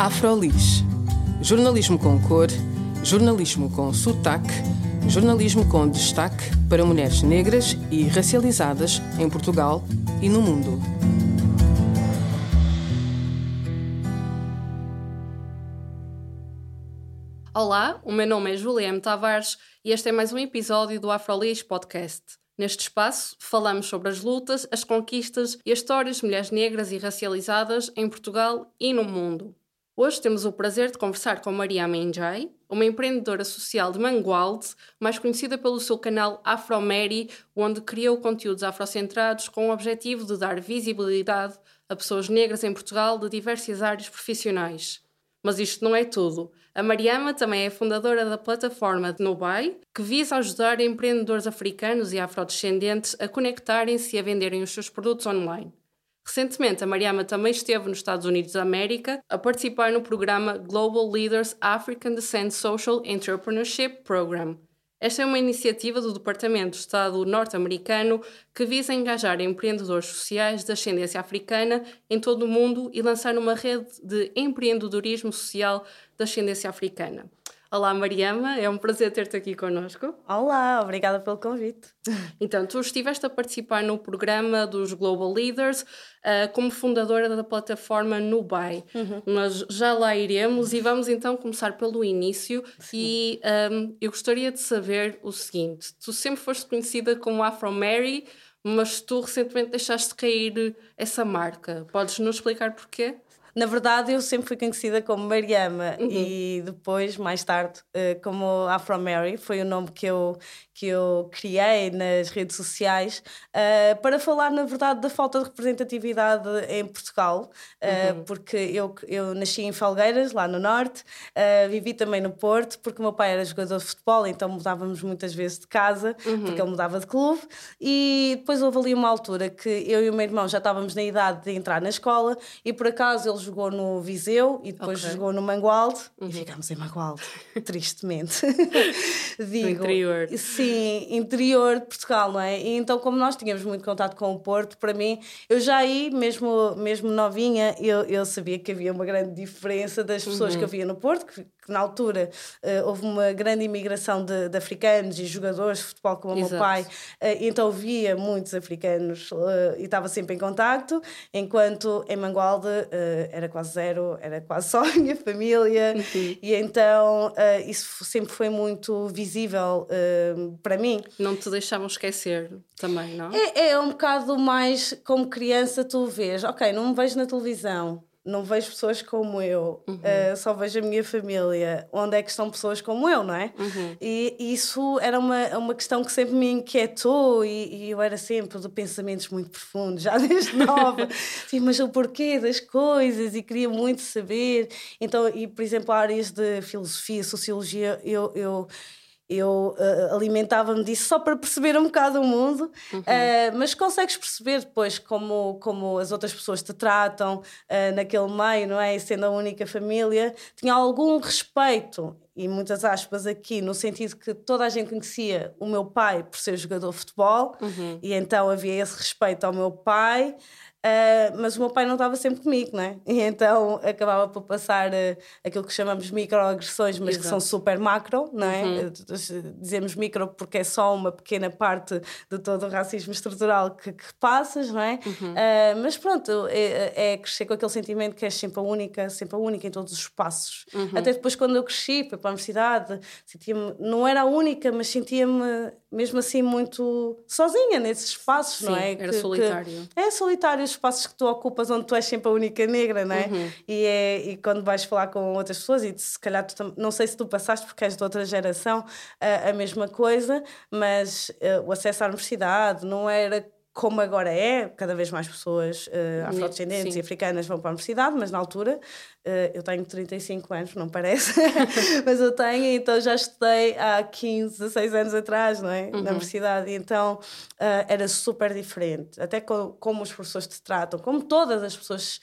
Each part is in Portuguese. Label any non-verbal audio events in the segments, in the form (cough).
Afrolis. Jornalismo com cor, jornalismo com sotaque, jornalismo com destaque para mulheres negras e racializadas em Portugal e no mundo. Olá, o meu nome é Julia M. Tavares e este é mais um episódio do Afrolis Podcast. Neste espaço, falamos sobre as lutas, as conquistas e as histórias de mulheres negras e racializadas em Portugal e no mundo. Hoje temos o prazer de conversar com Maria Menjai, uma empreendedora social de Mangualde, mais conhecida pelo seu canal Afromary, onde criou conteúdos afrocentrados com o objetivo de dar visibilidade a pessoas negras em Portugal de diversas áreas profissionais. Mas isto não é tudo. A Mariama também é fundadora da plataforma de Nubai, que visa ajudar empreendedores africanos e afrodescendentes a conectarem-se e a venderem os seus produtos online. Recentemente, a Mariama também esteve nos Estados Unidos da América a participar no programa Global Leaders African Descent Social Entrepreneurship Program. Esta é uma iniciativa do Departamento de Estado norte-americano que visa engajar empreendedores sociais de ascendência africana em todo o mundo e lançar uma rede de empreendedorismo social de ascendência africana. Olá, Mariama, é um prazer ter-te aqui connosco. Olá, obrigada pelo convite. (laughs) Então, tu estiveste a participar no programa dos Global Leaders uh, como fundadora da plataforma Nubai. Uhum. Nós já lá iremos e vamos então começar pelo início. Sim. E um, eu gostaria de saber o seguinte: tu sempre foste conhecida como Afro Mary, mas tu recentemente deixaste cair essa marca. Podes nos explicar porquê? Na verdade, eu sempre fui conhecida como Mariama uhum. e depois, mais tarde, eh, como Afro Mary, foi o nome que eu, que eu criei nas redes sociais uh, para falar, na verdade, da falta de representatividade em Portugal, uh, uhum. porque eu, eu nasci em Falgueiras, lá no Norte, vivi também no Porto, porque o meu pai era jogador de futebol, então mudávamos muitas vezes de casa, uhum. porque ele mudava de clube, e depois houve ali uma altura que eu e o meu irmão já estávamos na idade de entrar na escola, e por acaso ele jogou no Viseu e depois okay. jogou no Mangualde uhum. e ficámos em Mangualde, (laughs) tristemente. Digo, no interior. Sim, interior de Portugal, não é? E então, como nós tínhamos muito contato com o Porto, para mim, eu já aí, mesmo, mesmo novinha, eu, eu sabia que havia uma grande diferença das pessoas uhum. que havia no Porto, que, que na altura uh, houve uma grande imigração de, de, africanos e jogadores de futebol como Exato. o meu pai, uh, então via muitos africanos uh, e estava sempre em contacto, enquanto em Mangualde era quase zero, era quase só (laughs) a minha família, uhum. e então isso sempre foi muito visível para mim. Não te deixavam esquecer também, não? É, é um bocado mais como criança, tu vês, ok, não me vejo na televisão não vejo pessoas como eu, uhum. uh, só vejo a minha família. Onde é que estão pessoas como eu, não é? Uhum. E, isso era uma, uma questão que sempre me inquietou e, e eu era sempre de pensamentos muito profundos, já (laughs) desde nova. Sim, mas o porquê das coisas e queria muito saber. Então, e por exemplo, áreas de filosofia, sociologia, eu, eu eu uh, alimentava-me disso só para perceber um bocado o mundo, uhum. uh, mas consegues perceber depois como, como as outras pessoas te tratam uh, naquele meio, não é? E sendo a única família, tinha algum respeito, e muitas aspas aqui, no sentido que toda a gente conhecia o meu pai por ser jogador de futebol, uhum. e então havia esse respeito ao meu pai. Uh, mas o meu pai não estava sempre comigo, não é? E então acabava por passar uh, aquilo que chamamos microagressões, mas Exato. que são super macro, não é? Uhum. Dizemos micro porque é só uma pequena parte de todo o racismo estrutural que, que passas, não é? Uhum. Uh, mas pronto, é, é, crescer com aquele sentimento que és sempre a única, sempre a única em todos os espaços. Uhum. Até depois, quando eu cresci, para a universidade, sentia-me, não era a única, mas sentia-me mesmo assim muito sozinha nesses espaços, Sim, não é? Era que, solitário. Que é solitário os espaços que tu ocupas onde tu és sempre a única negra, não é? Uhum. E, é e quando vais falar com outras pessoas, e se calhar tu não sei se tu passaste porque és de outra geração a, a mesma coisa, mas uh, o acesso à universidade não era como agora é, cada vez mais pessoas uh, afrodescendentes Sim. e africanas vão para a universidade, mas na altura uh, eu tenho 35 anos, não parece, (laughs) mas eu tenho, então já estudei há 15, 16 anos atrás, não é? Uhum. Na universidade, e então uh, era super diferente, até com, como os professores te tratam, como todas as pessoas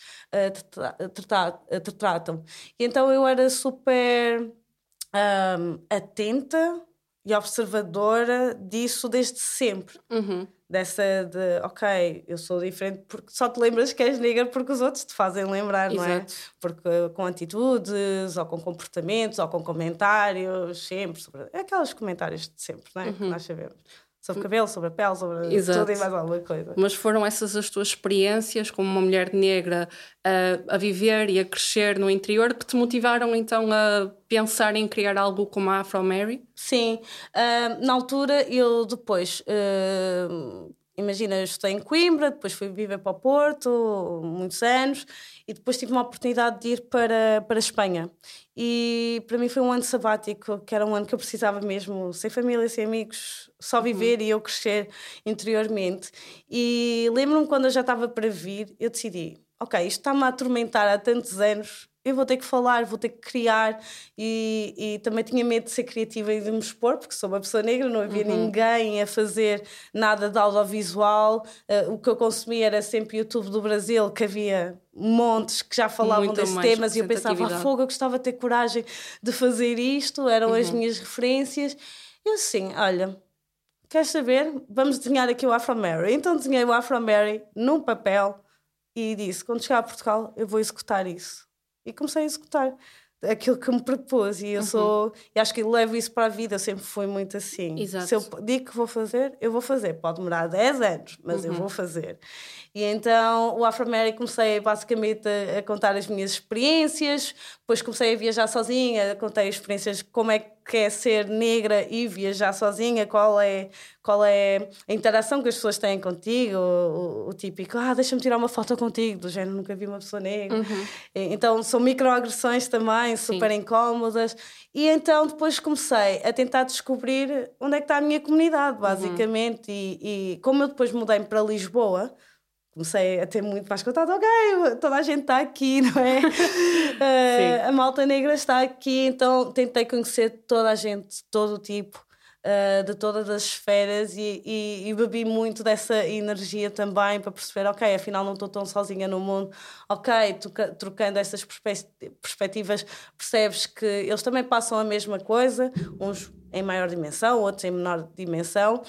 te, tra te, tra te, tratam. E então eu era super um, atenta e observadora disso desde sempre. Uhum dessa de ok, eu sou diferente porque só te lembras que és negra porque os outros te fazem lembrar, Exato. não é? Porque com atitudes, ou com comportamentos, ou com comentários, sempre sobre aqueles comentários de sempre, não é? Uhum. Que nós sabemos sobre cabelo, sobre a pele, sobre Exato. tudo e mais alguma coisa. Mas foram essas as tuas experiências como uma mulher negra a, a viver e a crescer no interior que te motivaram então a pensar em criar algo como a Afro Mary? Sim, uh, na altura eu depois uh, imagina, eu estudei em Coimbra, depois fui viver para o Porto, muitos anos, e depois tive uma oportunidade de ir para, para a Espanha. E para mim foi um ano sabático, que era um ano que eu precisava mesmo, sem família, sem amigos, só uhum. viver uhum. e eu crescer interiormente. E lembro-me quando eu já estava para vir, eu decidi, ok, isto está-me a atormentar há tantos anos, eu vou ter que falar, vou ter que criar e, e, também tinha medo de ser criativa e de me expor, porque sou uma pessoa negra, não havia uhum. ninguém a fazer nada de audiovisual. Uh, o que eu consumia era sempre YouTube do Brasil, que havia montes que já falavam Muito desses temas e eu pensava, ah, fogo, eu gostava de ter coragem de fazer isto, eram uhum. as minhas referências. E assim, olha, queres saber? Vamos desenhar aqui o Afro Mary. Então desenhei o Afro Mary num papel e disse, quando chegar a Portugal eu vou executar isso e comecei a executar aquilo que me propôs e eu uhum. sou e acho que levo isso para a vida sempre fui muito assim Exato. se eu digo que vou fazer eu vou fazer pode demorar 10 anos mas uhum. eu vou fazer e então o Afro America comecei basicamente a, a, contar as minhas experiências depois comecei a viajar sozinha contei experiências como é que é ser negra e viajar sozinha qual é qual é a interação que as pessoas têm contigo, o, o, o típico, ah, deixa-me tirar uma foto contigo, do género, nunca vi uma pessoa negra. Uhum. Então são microagressões também, super Sim. incómodas. E então depois comecei a tentar descobrir onde é que está a minha comunidade, basicamente. Uhum. E, e como eu depois mudei para Lisboa, comecei a ter muito mais contato. Ok, toda a gente está aqui, não é? (laughs) uh, a malta negra está aqui, então tentei conhecer toda a gente, todo o tipo uh, de todas as esferas e, e, e, bebi muito dessa energia também para perceber, ok, afinal não estou tão sozinha no mundo, ok, trocando essas perspectivas, percebes que eles também passam a mesma coisa, uns em maior dimensão, outros em menor dimensão.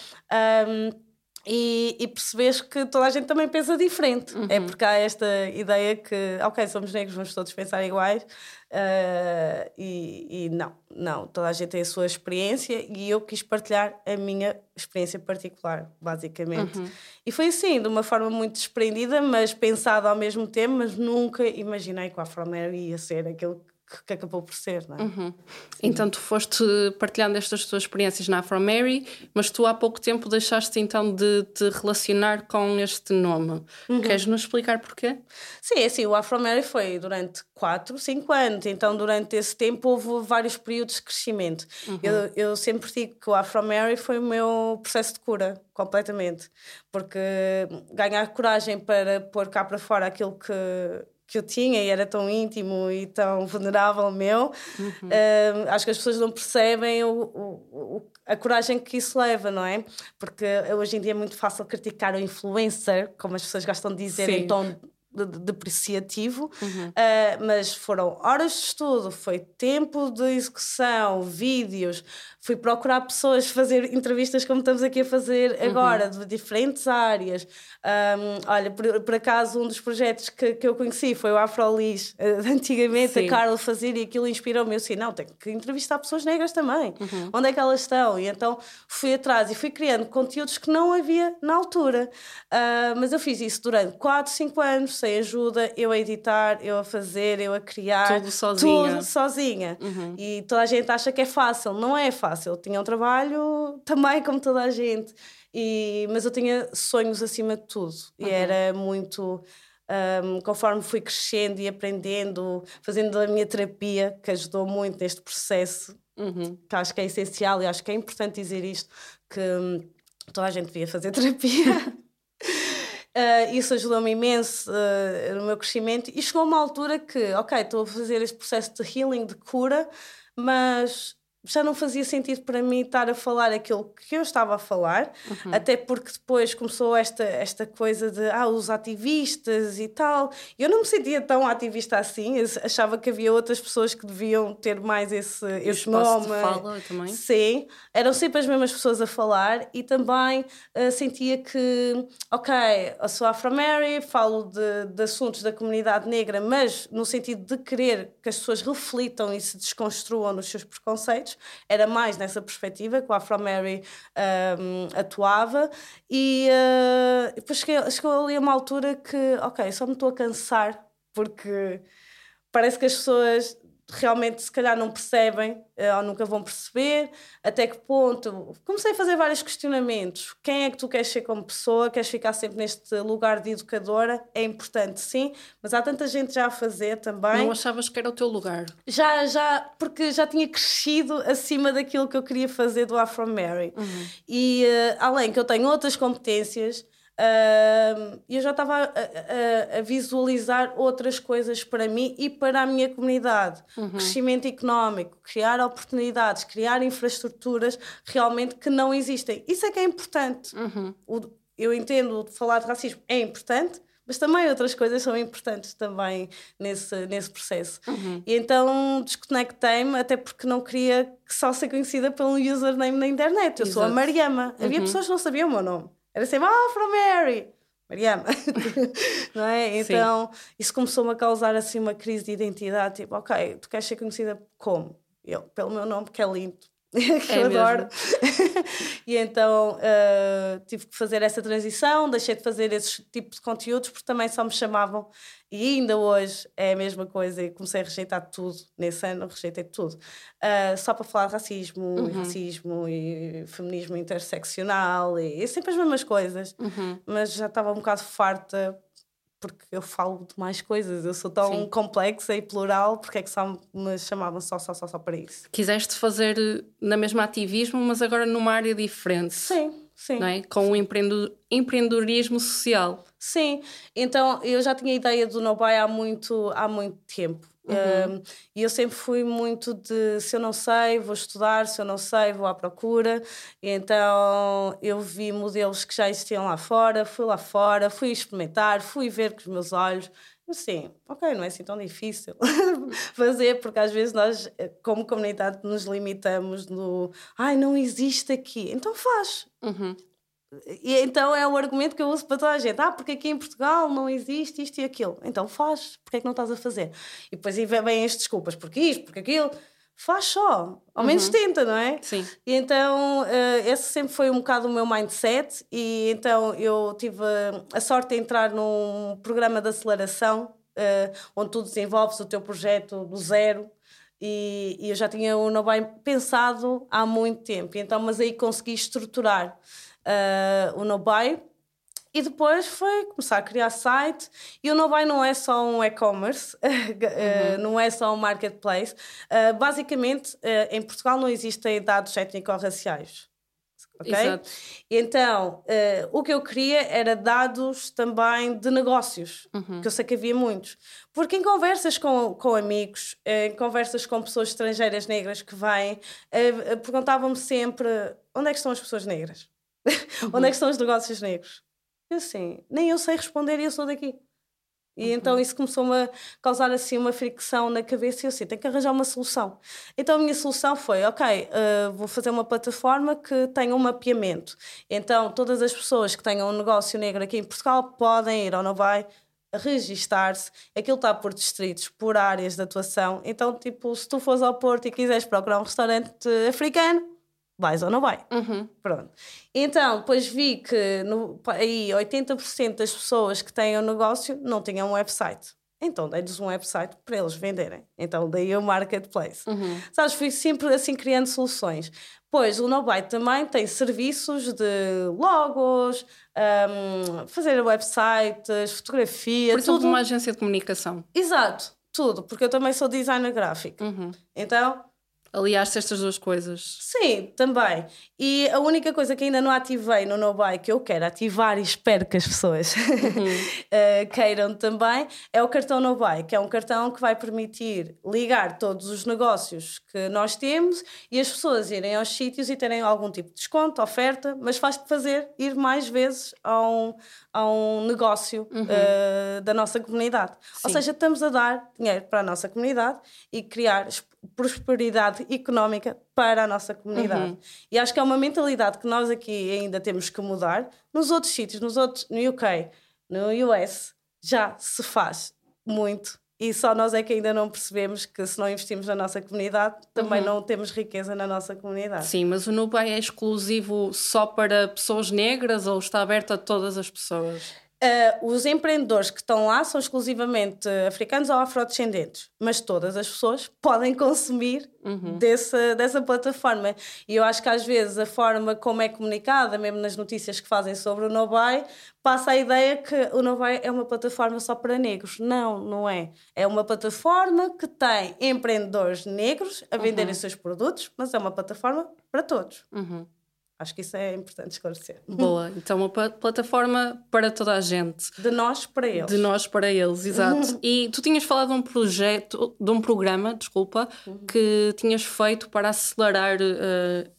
Um, e, e percebes que toda a gente também pensa diferente. É uhum. É porque há esta ideia que, ok, somos negros, vamos todos pensar iguais. Uh, e, e, não, não, toda a gente tem a sua experiência e eu quis partilhar a minha experiência particular, basicamente. Uhum. E foi assim, de uma forma muito desprendida, mas pensada ao mesmo tempo, mas nunca imaginei que o Afro ia ser aquilo que acabou por ser, não é? Uhum. Então tu foste partilhando estas tuas experiências na Afro Mary, mas tu há pouco tempo deixaste então de te relacionar com este nome. Uhum. Queres nos explicar porquê? Sim, é assim, o Afro Mary foi durante 4, 5 anos, então durante esse tempo houve vários períodos de crescimento. Uhum. Eu, eu sempre digo que o Afro Mary foi o meu processo de cura, completamente, porque ganhar coragem para pôr cá para fora aquilo que que eu tinha e era tão íntimo e tão vulnerável meu, uhum. uh, acho que as pessoas não percebem o, o, a coragem que isso leva, não é? Porque hoje em dia é muito fácil criticar o influencer, como as pessoas gostam de dizer, Sim. em tom depreciativo, uhum. uh, mas foram horas de estudo, foi tempo de execução, vídeos, fui procurar pessoas, (laughs) fazer entrevistas como estamos aqui a fazer uhum. agora, de diferentes áreas. Um, olha, por, por, acaso, um dos projetos que, que eu conheci foi o Afrolis. (laughs) Uh, antigamente, Sim. a Carla fazia e aquilo inspirou-me. Eu disse: não, tenho que entrevistar pessoas negras também. Uhum. Onde é que elas estão? E então fui atrás e fui criando conteúdos que não havia na altura. Uh, mas eu fiz isso durante 4, 5 anos, sem ajuda, eu a editar, eu a fazer, eu a criar. Tudo sozinha. Tudo sozinha. Uhum. E toda a gente acha que é fácil. Não é fácil fácil. Eu tinha um trabalho também, como toda a gente, e, mas eu tinha sonhos acima de tudo. Uhum. E era muito. Um, conforme fui crescendo e aprendendo, fazendo a minha terapia, que ajudou muito neste processo, uhum. que acho que é essencial e acho que é importante dizer isto: que hum, toda a gente devia fazer (laughs) terapia. Uh, isso ajudou-me imenso uh, no meu crescimento e chegou uma altura que, ok, estou a fazer este processo de healing, de cura, mas já não fazia sentido para mim estar a falar aquilo que eu estava a falar, uhum. até porque depois começou esta, esta coisa de ah, os ativistas e tal. Eu não me sentia tão ativista assim, achava que havia outras pessoas que deviam ter mais esse, esse nome. De fala também. Sim, eram sempre as mesmas pessoas a falar e também uh, sentia que, ok, eu sou Afro-Mary, falo de, de assuntos da comunidade negra, mas no sentido de querer que as pessoas reflitam e se desconstruam nos seus preconceitos era mais nessa perspectiva que o Afro Mary um, atuava. E uh, depois chegou, chegou ali a uma altura que, ok, só me estou a cansar porque parece que as pessoas realmente se calhar não percebem eh, ou nunca vão perceber até que ponto. Comecei a fazer vários questionamentos. Quem é que tu queres ser como pessoa? Queres ficar sempre neste lugar de educadora? É importante, sim, mas há tanta gente já a fazer também. Não achavas que era o teu lugar? Já, já, porque já tinha crescido acima daquilo que eu queria fazer do Afro Mary. Uhum. E uh, além que eu tenho outras competências e eu já estava a, a, a, visualizar outras coisas para mim e para a minha comunidade. Uhum. Crescimento económico, criar oportunidades, criar infraestruturas realmente que não existem. Isso é que é importante. Uhum. O, eu entendo falar de racismo é importante, mas também outras coisas são importantes também nesse, nesse processo. Uhum. E então desconectei-me, até porque não queria que só ser conhecida pelo username na internet. Eu Exato. sou a Mariama. Havia uhum. pessoas que não sabiam o meu nome. Era sempre, ah, from Mary! Mariana, (laughs) não é? Então Sim. isso começou-me a causar assim uma crise de identidade, tipo, ok, tu queres ser conhecida como? Eu, pelo meu nome, que é lindo, (laughs) que é eu adoro. (laughs) e então uh, tive que fazer essa transição, deixei de fazer esses tipos de conteúdos porque também só me chamavam e ainda hoje é a mesma coisa e comecei a rejeitar tudo. Nesse ano rejeitei tudo. Uh, só para falar de racismo, uhum. e racismo e feminismo interseccional e, e sempre as mesmas coisas. Uhum. Mas já estava um bocado farta porque eu falo de mais coisas, eu sou tão Sim. complexa e plural, porque é que só me chamavam só, só, só, só para isso? Quiseste fazer eh, na mesma ativismo, mas agora numa área diferente. Sim, sim. Não é? Com o empreendedorismo social. Sim, então eu já tinha ideia do Nobai há muito, há muito tempo. Uhum. Um, e eu sempre fui muito de se eu não sei, vou estudar, se eu não sei, vou à procura. E então eu vi modelos que já existiam lá fora, fui lá fora, fui experimentar, fui ver com os meus olhos. Assim, ok, não é assim tão difícil (laughs) fazer, porque às vezes nós, como comunidade, nos limitamos no ai, não existe aqui, então faz. Uhum. E então é o argumento que eu uso para toda a gente. Ah, porque aqui em Portugal não existe isto e aquilo. Então faz. Porque é que não estás a fazer? E depois vêm as desculpas. Porque isto, porque aquilo. Faz só. Ao menos uhum. tenta, não é? Sim. E então uh, esse sempre foi um bocado o meu mindset. E então eu tive a sorte de entrar num programa de aceleração uh, onde tu desenvolves o teu projeto do zero. E, e eu já tinha o Nobai pensado há muito tempo. Então, mas aí consegui estruturar uh, o Nobai. E depois foi começar a criar site. E o Nobai não é só um e-commerce, (laughs) uhum. não é só um marketplace. Uh, basicamente, uh, em Portugal não existem dados étnico-raciais. Ok? Exato. Então, uh, o que eu queria era dados também de negócios, uhum. que eu sei que havia muitos. Porque em conversas com, com amigos, em conversas com pessoas estrangeiras negras que vêm, perguntavam-me sempre onde é que estão as pessoas negras? Uhum. Onde é que estão os negócios negros? Eu assim, nem eu sei responder e eu sou daqui. E uhum. então isso começou-me a causar assim uma fricção na cabeça e eu assim, tenho que arranjar uma solução. Então a minha solução foi, ok, uh, vou fazer uma plataforma que tenha um mapeamento. Então todas as pessoas que tenham um negócio negro aqui em Portugal podem ir ao Novai registar-se. Aquilo está por distritos, por áreas de atuação. Então, tipo, se tu fores ao Porto e quiseres procurar um restaurante africano, vais ou não vai. Uhum. Pronto. Então, depois vi que no, aí 80% das pessoas que têm o um negócio não tinham um website. Então, dei-lhes um website para eles venderem. Então, daí o marketplace. Uhum. Sabes, fui sempre assim criando soluções. Pois, o Nobyte também tem serviços de logos, um, fazer websites, fotografia, Por tudo. uma agência de comunicação. Exato, tudo. Porque eu também sou designer gráfico. Uhum. Então, Aliaste estas duas coisas. Sim, também. E a única coisa que ainda não ativei no No Buy, que eu quero ativar e espero que as pessoas uhum. uh, (laughs) queiram também, é o cartão No Buy, que é um cartão que vai permitir ligar todos os negócios que nós temos e as pessoas irem aos sítios e terem algum tipo de desconto, oferta, mas faz fazer ir mais vezes a um, a um negócio uhum. uh, da nossa comunidade. Sim. Ou seja, estamos a dar dinheiro para a nossa comunidade e criar prosperidade económica para a nossa comunidade. Uhum. E acho que é uma mentalidade que nós aqui ainda temos que mudar. Nos outros sítios, nos outros, no UK, no US, já se faz muito. E só nós é que ainda não percebemos que se não investimos na nossa comunidade, também uhum. não temos riqueza na nossa comunidade. Sim, mas o Nubai é exclusivo só para pessoas negras ou está aberto a todas as pessoas? Uh, os empreendedores que estão lá são exclusivamente africanos ou afrodescendentes, mas todas as pessoas (laughs) podem consumir uhum. dessa, dessa plataforma. E eu acho que às vezes a forma como é comunicada, mesmo nas notícias que fazem sobre o Nobai, passa a ideia que o Nobai é uma plataforma só para negros. Não, não é. É uma plataforma que tem empreendedores negros a venderem uhum. seus produtos, mas é uma plataforma para todos. Uhum. Acho que isso é importante esclarecer. Boa, (laughs) então uma plataforma para toda a gente. De nós para eles. De nós para eles, exato. e tu tinhas falado de um projeto, de um programa, desculpa, uhum. que tinhas feito para acelerar uh,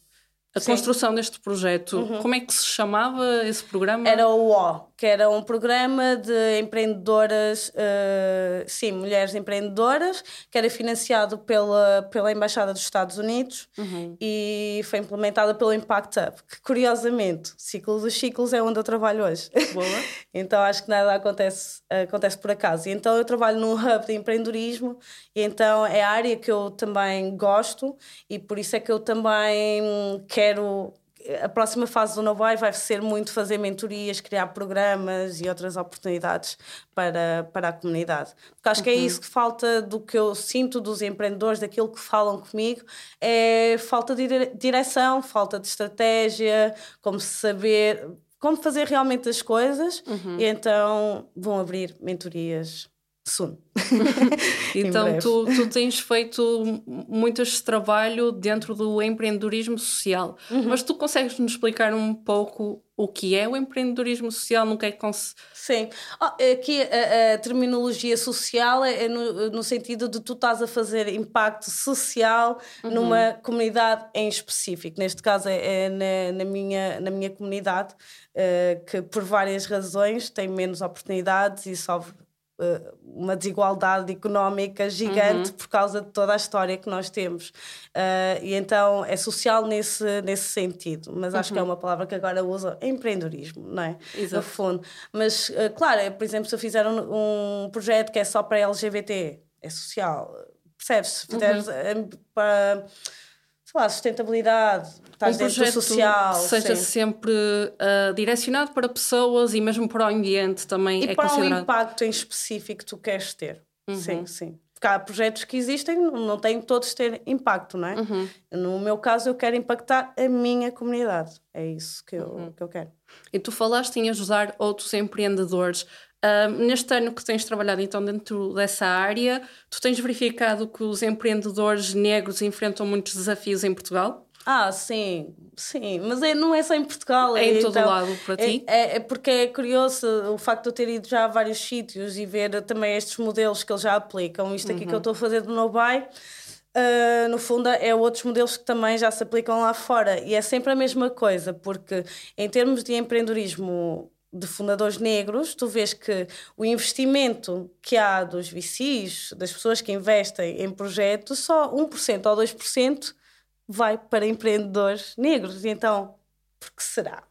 a Sim. construção deste projeto. Uhum. Como é que se chamava esse programa? Era o O, que era um programa de empreendedoras, uh, sim, mulheres empreendedoras, que era financiado pela, pela Embaixada dos Estados Unidos uhum. e foi implementado pelo Impact Up, que curiosamente, ciclo dos ciclos é onde eu trabalho hoje. Boa. (laughs) então acho que nada acontece, acontece por acaso. E então eu trabalho num hub de empreendedorismo e então é a área que eu também gosto e por isso é que eu também quero a próxima fase do Novoai vai ser muito fazer mentorias, criar programas e outras oportunidades para, para a comunidade. Porque acho uhum. que é uhum. isso que falta do que eu sinto dos empreendedores, daquilo que falam comigo, é falta de direção, falta de estratégia, como saber como fazer realmente as coisas uhum. e então vão abrir mentorias soon. (laughs) então tu, tu tens feito muito este trabalho dentro do empreendedorismo social, uhum. mas tu consegues nos explicar um pouco o que é o empreendedorismo social, no que é que cons... Sim, oh, aqui a, a, terminologia social é, é no, no, sentido de tu estás a fazer impacto social uhum. numa comunidade em específico, neste caso é, é na, na, minha, na minha comunidade, uh, que por várias razões tem menos oportunidades e sofre uma desigualdade económica gigante uhum. por causa de toda a história que nós temos. Uh, e então é social nesse, nesse sentido, mas acho que é uhum. uma palavra que agora usa empreendedorismo, não é? Exato. No fundo. Mas, uh, claro, por exemplo, se eu fizer um, um, projeto que é só para LGBT, é social, percebes? Se fizeres uhum. para sei lá, sustentabilidade, estás um dentro do social. Que seja sim. sempre uh, direcionado para pessoas e mesmo para o ambiente também e é para considerado. um impacto em específico que tu queres ter. Uhum. Sim, sim. Porque há projetos que existem, não têm todos ter impacto, não é? Uhum. No meu caso, eu quero impactar a minha comunidade. É isso que eu, uhum. que eu quero. E tu falaste em ajudar outros empreendedores. Neste ano que tens trabalhado então dentro dessa área, tu tens verificado que os empreendedores negros enfrentam muitos desafios em Portugal? Ah, sim, sim, mas é, não é só em Portugal. É, é em todo então, lado para ti? É, é, é, porque é curioso o facto de eu ter ido já a vários sítios e ver também estes modelos que eles já aplicam. Isto aqui uhum. que eu uhum. estou a fazer do Nobai, uh, no fundo, é outros modelos que também já se aplicam lá fora. E é sempre a mesma coisa, porque em termos de empreendedorismo de fundadores negros, tu vês que o investimento que há dos VCs, das pessoas que investem em projetos, só 1% ou 2% vai para empreendedores negros. E então, por que será?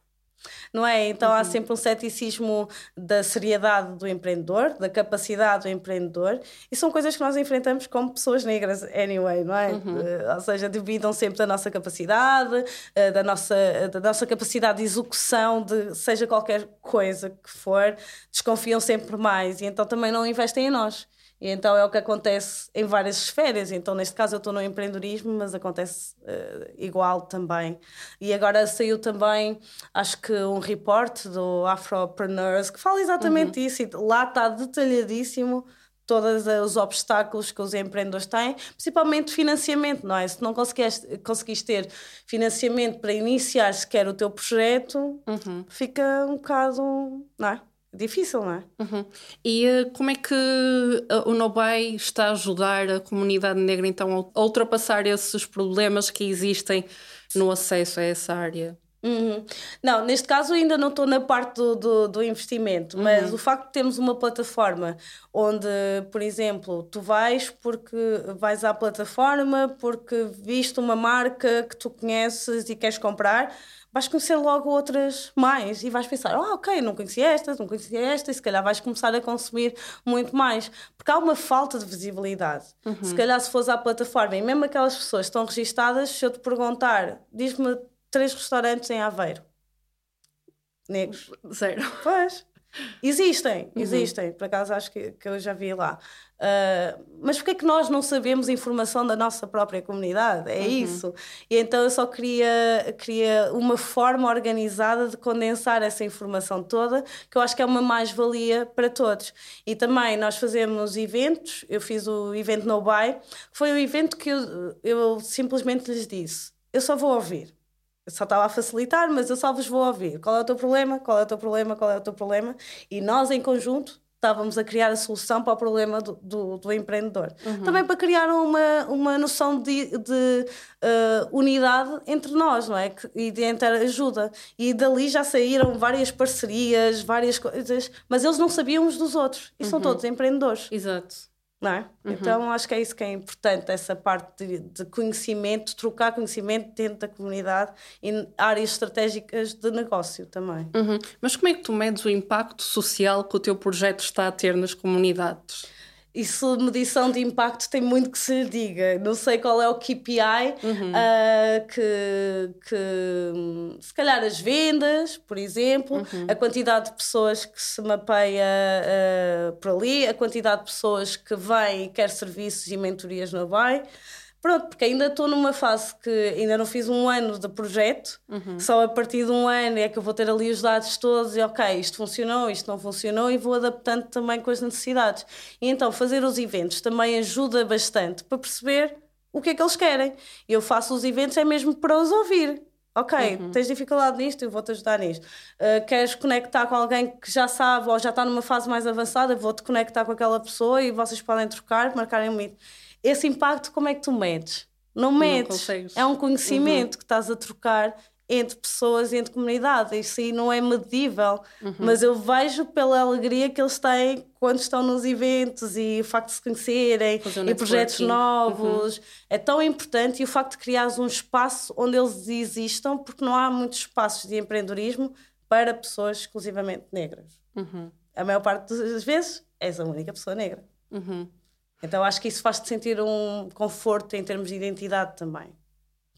Não é? Então uhum. há sempre um ceticismo da seriedade do empreendedor, da capacidade do empreendedor, e são coisas que nós enfrentamos como pessoas negras, anyway, não é? Uhum. Uh, ou seja, duvidam sempre da nossa capacidade, uh, da, nossa, da nossa capacidade de execução de seja qualquer coisa que for, desconfiam sempre mais e então também não investem em nós. E então é o que acontece em várias esferas. Então, neste caso, eu estou no empreendedorismo, mas acontece uh, igual também. E agora saiu também, acho que um report do Afropreneurs que fala exatamente uhum. isso. E lá está detalhadíssimo todos os obstáculos que os empreendedores têm, principalmente financiamento, não é? Se não conseguiste, conseguiste ter financiamento para iniciar sequer o teu projeto, uhum. fica um bocado, não é? Difícil, não é? Uhum. E uh, como é que uh, o Nobai está a ajudar a comunidade negra então a ultrapassar esses problemas que existem no acesso a essa área? Uhum. Não, neste caso ainda não estou na parte do, do, do investimento, uhum. mas o facto de termos uma plataforma onde, por exemplo, tu vais porque vais à plataforma porque viste uma marca que tu conheces e queres comprar, vais conhecer logo outras mais e vais pensar, oh, ok, não conhecia esta, não conhecia esta, e se calhar vais começar a consumir muito mais, porque há uma falta de visibilidade. Uhum. Se calhar se fores à plataforma e mesmo aquelas pessoas que estão registadas, se eu te perguntar, diz-me três restaurantes em Aveiro. Negros. Zero. Pois. Existem, uhum. existem. Por acaso acho que, que eu já vi lá. Uh, mas porquê é que nós não sabemos informação da nossa própria comunidade? É uhum. isso. E então eu só queria, queria uma forma organizada de condensar essa informação toda, que eu acho que é uma mais-valia para todos. E também nós fazemos eventos. Eu fiz o evento No Buy. Foi o evento que eu, eu simplesmente lhes disse: eu só vou ouvir eu só estava a facilitar, mas eu só vos vou ouvir. Qual é o teu problema? Qual é o teu problema? Qual é o teu problema? E nós, em conjunto, estávamos a criar a solução para o problema do, do, do empreendedor. Uhum. Também para criar uma, uma noção de, de uh, unidade entre nós, não é? E de ajuda. E dali já saíram várias parcerias, várias coisas, mas eles não sabiam uns dos outros. E uhum. são todos empreendedores. Exato não é? Uhum. Então acho que é isso que é importante, essa parte de, de, conhecimento, trocar conhecimento dentro da comunidade e áreas estratégicas de negócio também. Uhum. Mas como é que tu medes o impacto social que o teu projeto está a ter nas comunidades? Isso, medição de impacto, tem muito que se diga. Não sei qual é o KPI, uhum. uh, que, que se calhar as vendas, por exemplo, uhum. a quantidade de pessoas que se mapeia uh, por ali, a quantidade de pessoas que vêm e quer serviços e mentorias no BAI. Pronto, porque ainda estou numa fase que ainda não fiz um ano de projeto, uhum. só a partir de um ano é que eu vou ter ali os dados todos e ok, isto funcionou, isto não funcionou e vou adaptando também com as necessidades. E então fazer os eventos também ajuda bastante para perceber o que é que eles querem. Eu faço os eventos é mesmo para os ouvir. Ok, uhum. tens dificuldade nisto, eu vou-te ajudar nisto. Uh, queres conectar com alguém que já sabe ou já está numa fase mais avançada, vou-te conectar com aquela pessoa e vocês podem trocar, marcarem um meet esse impacto, como é que tu medes? Não medes. Não é um conhecimento uhum. que estás a trocar entre pessoas, entre comunidade. Isso aí não é medível, uhum. mas eu vejo pela alegria que eles têm quando estão nos eventos e o facto de se conhecerem e projetos novos. Uhum. É tão importante e o facto de criares um espaço onde eles existam, porque não há muitos espaços de empreendedorismo para pessoas exclusivamente negras. Uhum. A maior parte das vezes és a única pessoa negra. Então acho que isso faz-te sentir um conforto em termos de identidade também.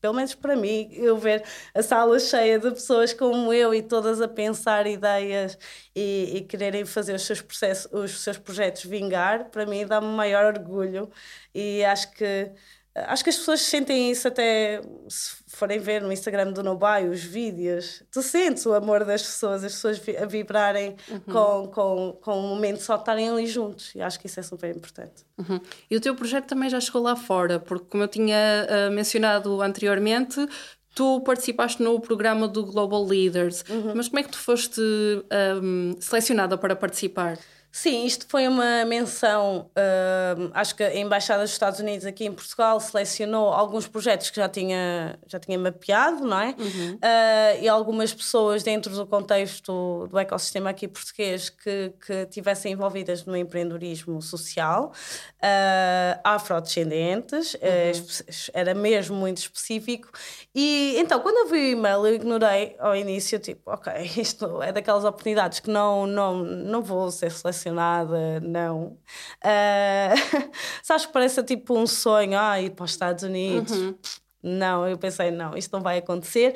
Pelo menos para mim, eu ver a sala cheia de pessoas como eu e todas a pensar ideias e, e quererem fazer os seus, processos, os seus projetos vingar, para mim dá-me maior orgulho e acho que Acho que as pessoas sentem isso até se forem ver no Instagram do Nobai os vídeos. Tu sentes o amor das pessoas, as pessoas a vibrarem uhum. com, com, com o momento só estarem ali juntos. E acho que isso é super importante. Uhum. E o teu projeto também já chegou lá fora, porque, como eu tinha uh, mencionado anteriormente, tu participaste no programa do Global Leaders. Uhum. Mas como é que tu foste um, selecionada para participar? Sim, isto foi uma menção. Uh, acho que a Embaixada dos Estados Unidos aqui em Portugal selecionou alguns projetos que já tinha, já tinha mapeado, não é? Uhum. Uh, e algumas pessoas dentro do contexto do ecossistema aqui português que, que tivessem envolvidas no empreendedorismo social, uh, afrodescendentes, uhum. era mesmo muito específico. E então, quando eu vi o e-mail, eu ignorei ao início, tipo, ok, (laughs) isto é daquelas oportunidades que não, não, não vou ser selecionada apaixonada, não. Uh, (laughs) sabes que parece tipo um sonho, ah, ir para os Estados Unidos. Uhum. Não, eu pensei, não, isto não vai acontecer.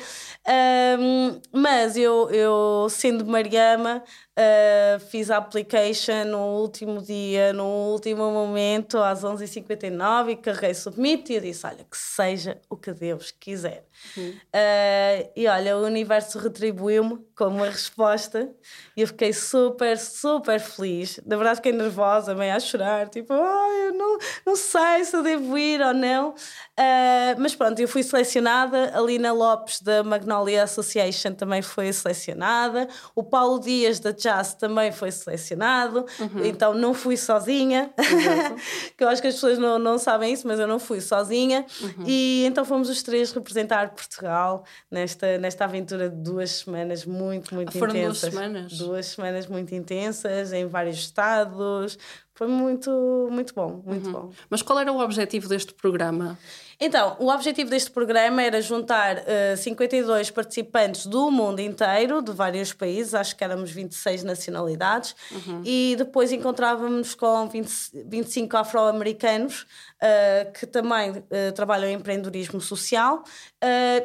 Um, mas eu, eu, sendo Mariama, Uh, fiz a application no último dia, no último momento, às 11h59, e carreguei submit e eu disse: Olha, que seja o que Deus quiser. Uhum. Uh, e olha, o universo retribuiu-me com uma resposta e eu fiquei super, super feliz. Na verdade, fiquei nervosa, meio a chorar, tipo, oh, eu não, não sei se eu devo ir ou não. Uh, mas pronto, eu fui selecionada. A Lina Lopes da Magnolia Association também foi selecionada. O Paulo Dias da Jazz também foi selecionado. Uhum. Então não fui sozinha. (laughs) Que eu acho que as pessoas não, não sabem isso, mas eu não fui sozinha. Uhum. E então fomos os três representar Portugal nesta, nesta aventura de duas semanas muito, muito Foram intensas. Duas semanas? Duas semanas muito intensas em vários estados. Foi muito, muito bom, muito uhum. bom. Mas qual era o objetivo deste programa? Então, o objetivo deste programa era juntar uh, 52 participantes do mundo inteiro, de vários países, acho que éramos 26 nacionalidades, uhum. e depois encontrávamos com 20, 25 afro-americanos uh, que também uh, trabalham em empreendedorismo social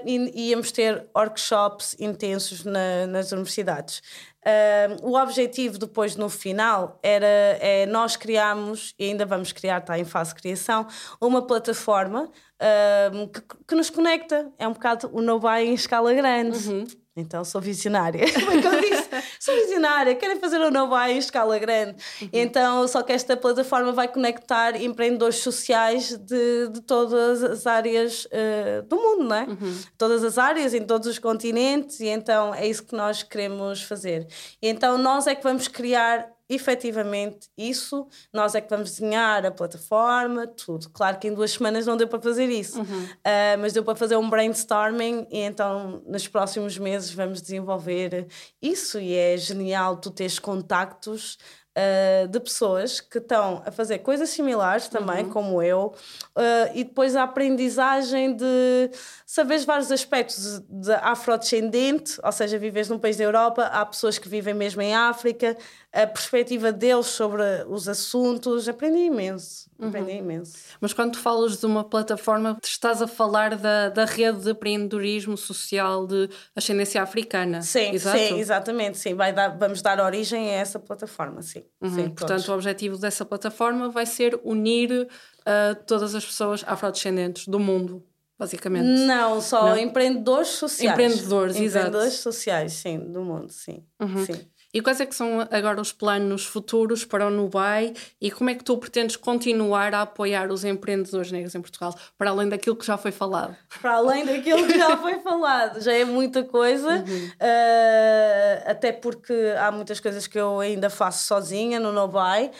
e íamos ter workshops intensos na, nas universidades. Uh, o objetivo depois no final era é, nós criarmos, e ainda vamos criar, está em fase de criação, uma plataforma uh, que, que, nos conecta. É um bocado o no em escala grande. Uhum. Então sou visionária. (laughs) Como eu disse, (laughs) sou visionária, quero fazer um no buy em escala grande. Uhum. Então, só que esta plataforma vai conectar empreendedores sociais de, de todas as áreas uh, do mundo, não é? Uhum. Todas as áreas, em todos os continentes, e então é isso que nós queremos fazer. E então nós é que vamos criar efetivamente isso, nós é que vamos desenhar a plataforma, tudo. Claro que em duas semanas não deu para fazer isso, uhum. uh, mas deu para fazer um brainstorming e então nos próximos meses vamos desenvolver isso e é genial tu teres contactos uh, de pessoas que estão a fazer coisas similares também, uhum. como eu, uh, e depois a aprendizagem de saberes vários aspectos de afrodescendente, ou seja, vives num país da Europa, há pessoas que vivem mesmo em África, a perspectiva deles sobre os assuntos, aprendi imenso. Uhum. Aprendi imenso. Mas quando tu falas de uma plataforma, estás a falar da, da rede de empreendedorismo social de ascendência africana. Sim, Exato? sim exatamente. Sim. Vai dar, vamos dar origem a essa plataforma, sim. Uhum. sim Portanto, todos. o objetivo dessa plataforma vai ser unir uh, todas as pessoas afrodescendentes do mundo basicamente. Não, só Não. empreendedores sociais. Empreendedores, empreendedores exato. Empreendedores sociais, sim, do mundo, sim. Uhum. sim. E quais é que são agora os planos futuros para o Nubai e como é que tu pretendes continuar a apoiar os empreendedores negros em Portugal, para além daquilo que já foi falado? Para além daquilo que já foi falado, já é muita coisa, uhum. uh, até porque há muitas coisas que eu ainda faço sozinha no Nubai.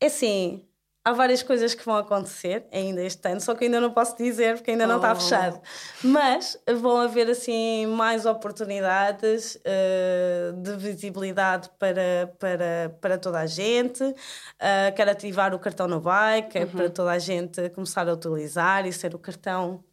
É assim, há várias coisas que vão acontecer ainda este ano, só que ainda não posso dizer porque ainda não está oh. fechado. Mas vão haver assim mais oportunidades uh, de visibilidade para, para, para toda a gente. Uh, quero ativar o cartão no bike, é uhum. para toda a gente começar a utilizar e ser o cartão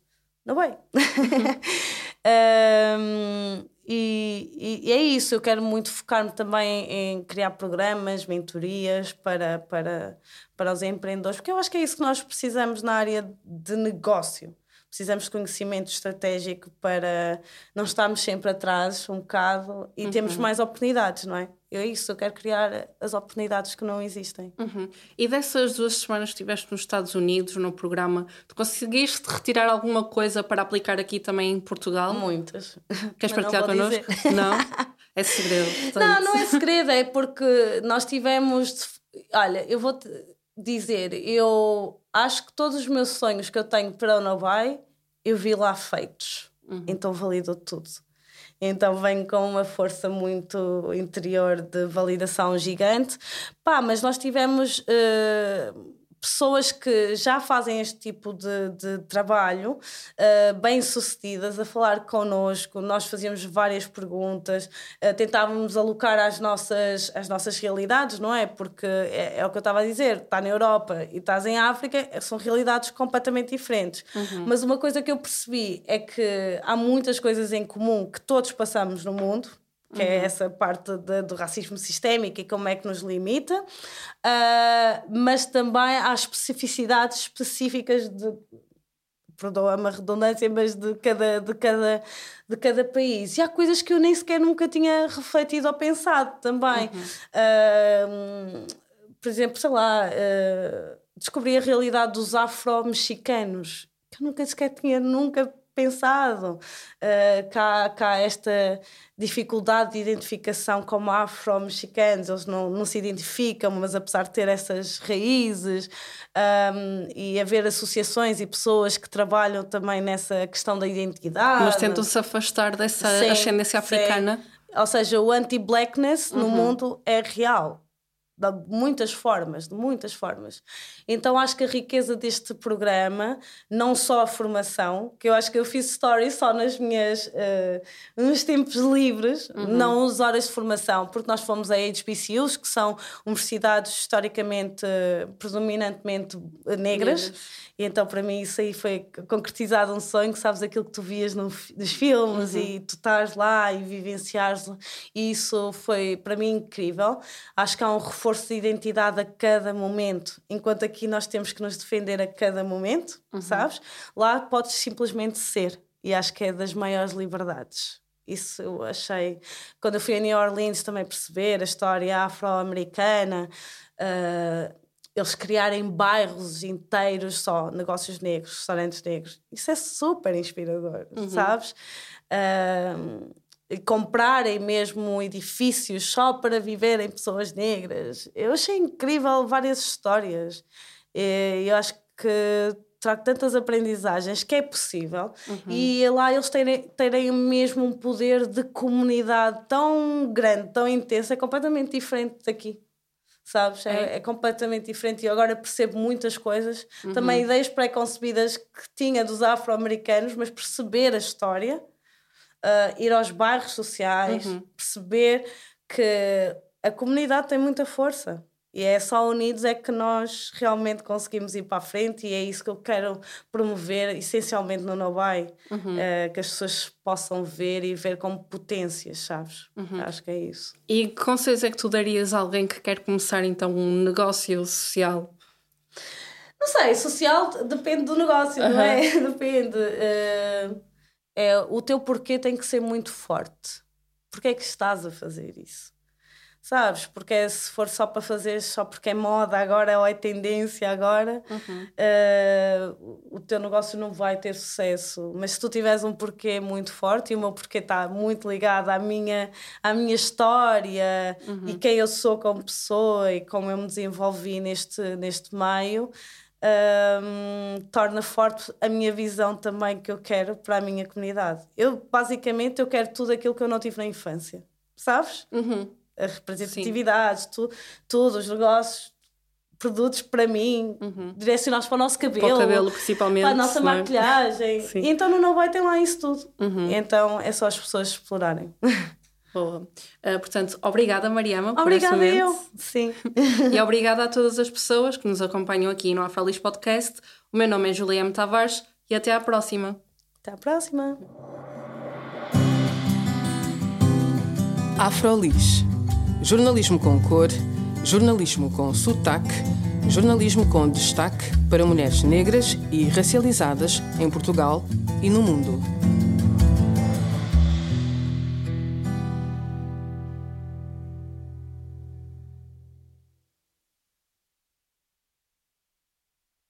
no bem. (laughs) um, E, e, é isso, eu quero muito focar-me também em criar programas, mentorias para, para, para os empreendedores, porque eu acho que é isso que nós precisamos na área de negócio. Precisamos de conhecimento estratégico para não estarmos sempre atrás um bocado e uhum. termos mais oportunidades, não é? é isso, eu quero criar as oportunidades que não existem. Uhum. E dessas duas semanas que estiveste nos Estados Unidos, no programa, tu conseguiste retirar alguma coisa para aplicar aqui também em Portugal? Muitas. Queres Mas partilhar connosco? Não? (laughs) É segredo. Portanto. Não, não é segredo, é porque nós tivemos. Olha, eu vou-te dizer, eu acho que todos os meus sonhos que eu tenho para o Nobai, eu vi lá feitos. Uhum. Então validou tudo. Então venho com uma força muito interior de validação gigante. Pá, mas nós tivemos uh, pessoas que já fazem este tipo de, de trabalho, uh, bem-sucedidas, a falar connosco. Nós fazíamos várias perguntas, uh, tentávamos alocar as nossas, as nossas realidades, não é? Porque é, é o que eu estava a dizer: está na Europa e estás em África, são realidades completamente diferentes. Uhum. Mas uma coisa que eu percebi é que há muitas coisas em comum que todos passamos no mundo que é uhum. é essa parte de, do racismo sistémico e como é que nos limita, uh, mas também há especificidades específicas de perdoa-me a redundância, mas de cada, de, cada, de cada país. E há coisas que eu nem sequer nunca tinha refletido ou pensado também. Uhum. Uh, por exemplo, sei lá, uh, descobri a realidade dos afro-mexicanos, que eu nunca sequer tinha nunca pensado. Uh, cá, cá esta dificuldade de identificação como afro-mexicanos, eles não, não se identificam, mas apesar de ter essas raízes, um, e haver associações e pessoas que trabalham também nessa questão da identidade. Mas tentam-se afastar dessa sim, ascendência africana. Sim. Ou seja, o anti-blackness uhum. no mundo é real de muitas formas, de muitas formas. Então acho que a riqueza deste programa, não só a formação, que eu acho que eu fiz stories só nas minhas uh, nos tempos livres, uhum. não as horas de formação, porque nós fomos a HBCUs, que são universidades historicamente, uh, predominantemente negras. negras e então, para mim, isso aí foi concretizado um sonho, sabes, aquilo que tu vias no, nos filmes uhum. e tu estás lá e vivenciares. E isso foi, para mim, incrível. Acho que há um reforço de identidade a cada momento, enquanto aqui nós temos que nos defender a cada momento, uhum. sabes? Lá podes simplesmente ser. E acho que é das maiores liberdades. Isso eu achei. Quando eu fui a New Orleans também perceber a história afro-americana. Uh, eles criarem bairros inteiros só, negócios negros, restaurantes negros. Isso é super inspirador, uhum. sabes? Uh, comprarem mesmo edifícios só para viverem pessoas negras. Eu achei incrível várias histórias. E eu acho que trago tantas aprendizagens que é possível uhum. e lá eles terem, terem mesmo um poder de comunidade tão grande, tão intenso, é completamente diferente daqui sabes? É, é, é, completamente diferente e agora percebo muitas coisas. Uhum. Também ideias pré-concebidas que tinha dos afro-americanos, mas perceber a história, uh, ir aos bairros sociais, uhum. perceber que a comunidade tem muita força. E é só unidos é que nós realmente conseguimos ir para a frente e é isso que eu quero promover, essencialmente no Nobai, uhum. uh, que as pessoas possam ver e ver como potências, sabes? Uhum. Acho que é isso. E que conselhos é que tu darias a alguém que quer começar então um negócio social? Não sei, social depende do negócio, uhum. não é? (laughs) depende. Uh, é, o teu porquê tem que ser muito forte. Porquê é que estás a fazer isso? sabes? Porque se for só para fazer, só porque é moda agora ou é tendência agora, uhum. uh, o teu negócio não vai ter sucesso. Mas se tu tiveres um porquê muito forte, e o meu porquê está muito ligado à minha, à minha história uhum. e quem eu sou como pessoa e como eu me desenvolvi neste, neste meio. Um, torna forte a minha visão também que eu quero para a minha comunidade. Eu, basicamente, eu quero tudo aquilo que eu não tive na infância, sabes? Uhum a representatividade, tu, tudo, os negócios, produtos para mim, uhum. direcionados para o nosso cabelo, para o cabelo principalmente, para a nossa é? maquilhagem. (laughs) E então no No Boy tem lá isso tudo. Uhum. Então é só as pessoas explorarem. (laughs) Boa. Uh, portanto, obrigada, Mariama, por esse momento. eu. Sim. e obrigada a todas as pessoas que nos acompanham aqui no Afrolis Podcast. O meu nome é Juliana Tavares e até à próxima. Até à próxima. Afrolis jornalismo com cor, jornalismo com sotaque, jornalismo com destaque para mulheres negras e racializadas em Portugal e no mundo.